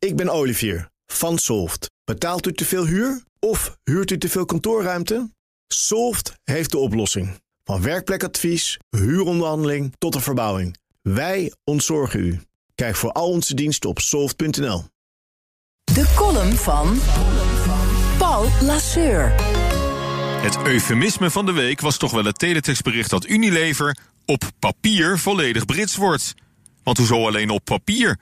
Ik ben Olivier van Solft. Betaalt u te veel huur of huurt u te veel kantoorruimte? Solft heeft de oplossing. Van werkplekadvies, huuronderhandeling tot de verbouwing. Wij ontzorgen u. Kijk voor al onze diensten op soft.nl. De column van Paul Lasseur. Het eufemisme van de week was toch wel het teletextbericht dat Unilever op papier volledig Brits wordt. Want hoezo alleen op papier?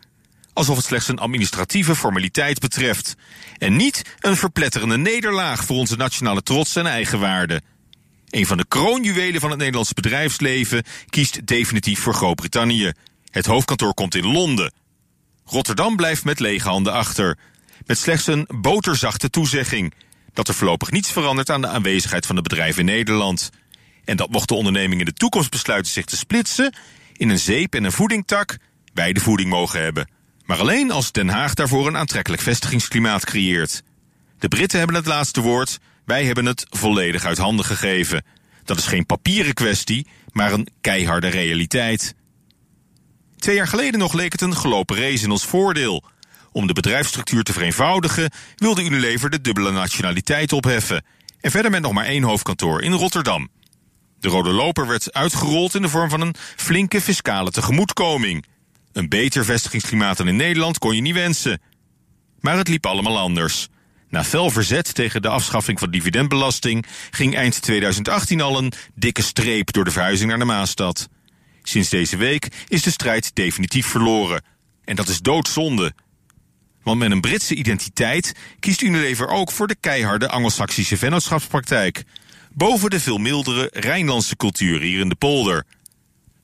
Alsof het slechts een administratieve formaliteit betreft. En niet een verpletterende nederlaag voor onze nationale trots en eigenwaarde. Een van de kroonjuwelen van het Nederlandse bedrijfsleven kiest definitief voor Groot-Brittannië. Het hoofdkantoor komt in Londen. Rotterdam blijft met lege handen achter. Met slechts een boterzachte toezegging dat er voorlopig niets verandert aan de aanwezigheid van het bedrijf in Nederland. En dat mocht de onderneming in de toekomst besluiten zich te splitsen in een zeep- en een voedingtak, wij de voeding mogen hebben. Maar alleen als Den Haag daarvoor een aantrekkelijk vestigingsklimaat creëert. De Britten hebben het laatste woord, wij hebben het volledig uit handen gegeven. Dat is geen papieren kwestie, maar een keiharde realiteit. Twee jaar geleden nog leek het een gelopen race in ons voordeel. Om de bedrijfsstructuur te vereenvoudigen wilde Unilever de dubbele nationaliteit opheffen. En verder met nog maar één hoofdkantoor in Rotterdam. De rode loper werd uitgerold in de vorm van een flinke fiscale tegemoetkoming. Een beter vestigingsklimaat dan in Nederland kon je niet wensen. Maar het liep allemaal anders. Na fel verzet tegen de afschaffing van dividendbelasting ging eind 2018 al een dikke streep door de verhuizing naar de Maastad. Sinds deze week is de strijd definitief verloren. En dat is doodzonde. Want met een Britse identiteit kiest Unilever ook voor de keiharde Angelsaksische vennootschapspraktijk. Boven de veel mildere Rijnlandse cultuur hier in de polder.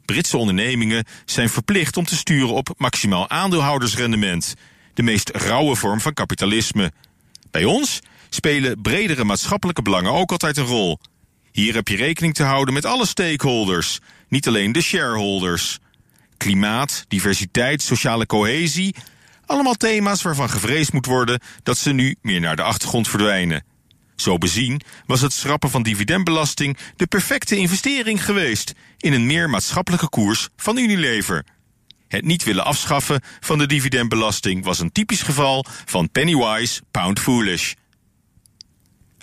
Britse ondernemingen zijn verplicht om te sturen op maximaal aandeelhoudersrendement. De meest rauwe vorm van kapitalisme. Bij ons spelen bredere maatschappelijke belangen ook altijd een rol. Hier heb je rekening te houden met alle stakeholders, niet alleen de shareholders. Klimaat, diversiteit, sociale cohesie, allemaal thema's waarvan gevreesd moet worden dat ze nu meer naar de achtergrond verdwijnen. Zo bezien was het schrappen van dividendbelasting de perfecte investering geweest in een meer maatschappelijke koers van Unilever. Het niet willen afschaffen van de dividendbelasting was een typisch geval van pennywise, pound foolish.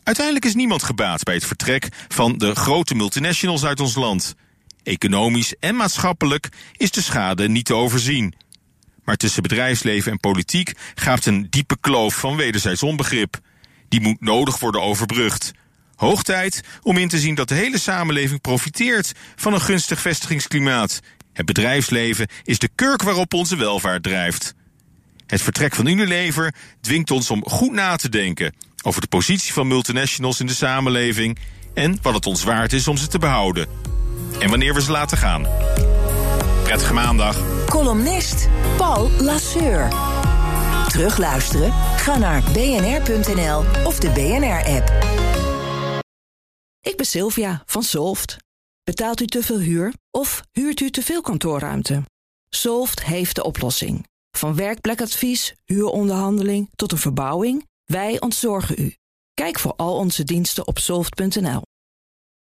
Uiteindelijk is niemand gebaat bij het vertrek van de grote multinationals uit ons land. Economisch en maatschappelijk is de schade niet te overzien. Maar tussen bedrijfsleven en politiek gaat een diepe kloof van wederzijds onbegrip. Die moet nodig worden overbrugd. Hoog tijd om in te zien dat de hele samenleving profiteert van een gunstig vestigingsklimaat. Het bedrijfsleven is de kurk waarop onze welvaart drijft. Het vertrek van Unilever dwingt ons om goed na te denken over de positie van multinationals in de samenleving en wat het ons waard is om ze te behouden. En wanneer we ze laten gaan. Prettige maandag. Columnist Paul Lasseur. Terugluisteren? Ga naar bnr.nl of de BNR-app. Ik ben Sylvia van Solft. Betaalt u te veel huur of huurt u te veel kantoorruimte? Solft heeft de oplossing. Van werkplekadvies, huuronderhandeling tot een verbouwing, wij ontzorgen u. Kijk voor al onze diensten op soft.nl.